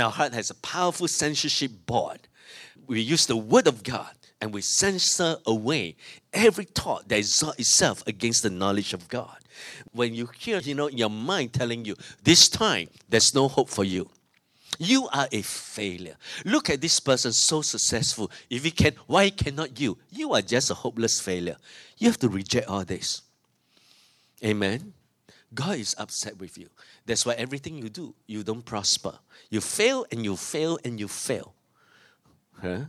Our heart has a powerful censorship board. We use the Word of God and we censor away every thought that exalts itself against the knowledge of God. When you hear, you know, your mind telling you, this time there's no hope for you. You are a failure. Look at this person so successful. If he can, why cannot you? You are just a hopeless failure. You have to reject all this. Amen. God is upset with you. That's why everything you do, you don't prosper. You fail and you fail and you fail. Huh?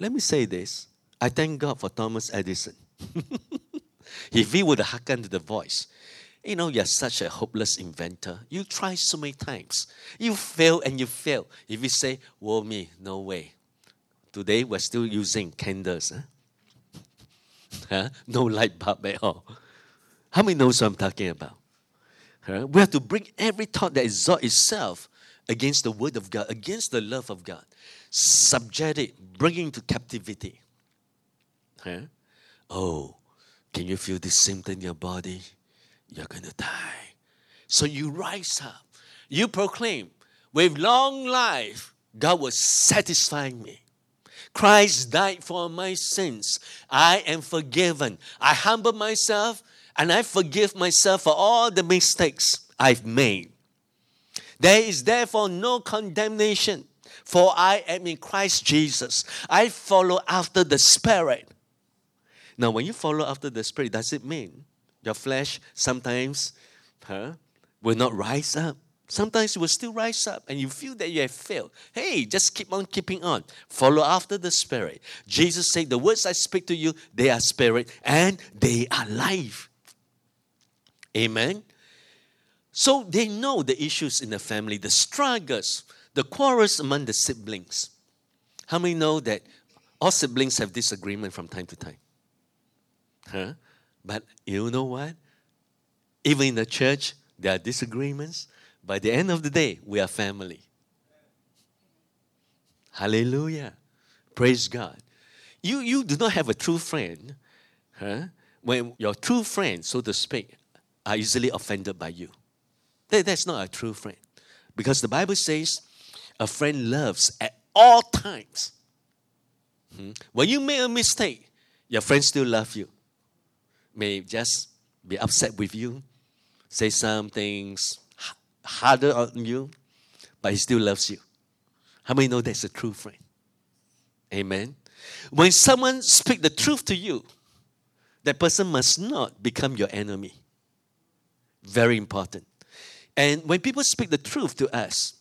Let me say this. I thank God for Thomas Edison. if he would have hearkened to the voice, you know, you're such a hopeless inventor. You try so many times. You fail and you fail. If you say, Whoa, me, no way. Today we're still using candles. Huh? huh? No light bulb at all. How many knows what I'm talking about? We have to bring every thought that exalts itself against the word of God, against the love of God. Subject it, bring it into captivity. Oh, can you feel this symptom in your body? You're going to die. So you rise up. You proclaim, with long life, God was satisfying me. Christ died for my sins. I am forgiven. I humble myself and I forgive myself for all the mistakes I've made. There is therefore no condemnation, for I am in Christ Jesus. I follow after the Spirit. Now, when you follow after the Spirit, does it mean your flesh sometimes huh, will not rise up? Sometimes it will still rise up and you feel that you have failed. Hey, just keep on keeping on. Follow after the Spirit. Jesus said, The words I speak to you, they are spirit and they are life. Amen. So they know the issues in the family, the struggles, the quarrels among the siblings. How many know that all siblings have disagreement from time to time? Huh? But you know what? Even in the church, there are disagreements. By the end of the day, we are family. Hallelujah. Praise God. You, you do not have a true friend huh? when your true friend, so to speak, are easily offended by you. That, that's not a true friend. Because the Bible says a friend loves at all times. Hmm? When you make a mistake, your friend still love you may just be upset with you, say some things harder on you, but he still loves you. How many know that's a true friend? Amen. When someone speak the truth to you, that person must not become your enemy. Very important. And when people speak the truth to us,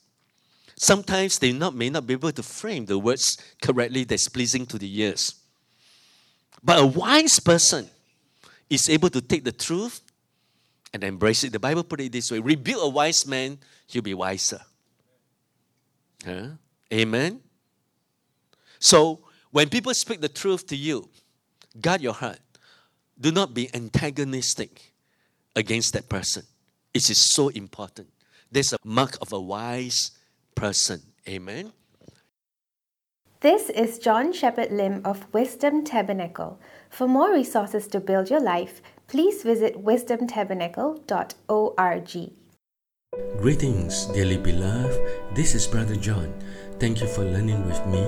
sometimes they not, may not be able to frame the words correctly that's pleasing to the ears. But a wise person is able to take the truth and embrace it. The Bible put it this way rebuke a wise man, he'll be wiser. Huh? Amen. So when people speak the truth to you, guard your heart. Do not be antagonistic against that person. It is so important. There's a mark of a wise person. Amen. This is John Shepherd Lim of Wisdom Tabernacle. For more resources to build your life, please visit wisdomtabernacle.org. Greetings, dearly beloved. This is Brother John. Thank you for learning with me.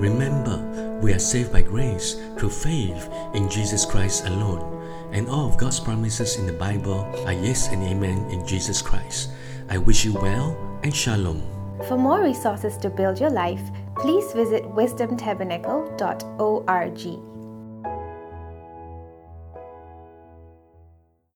Remember, we are saved by grace through faith in Jesus Christ alone. And all of God's promises in the Bible are yes and amen in Jesus Christ. I wish you well and shalom. For more resources to build your life, please visit wisdomtabernacle.org.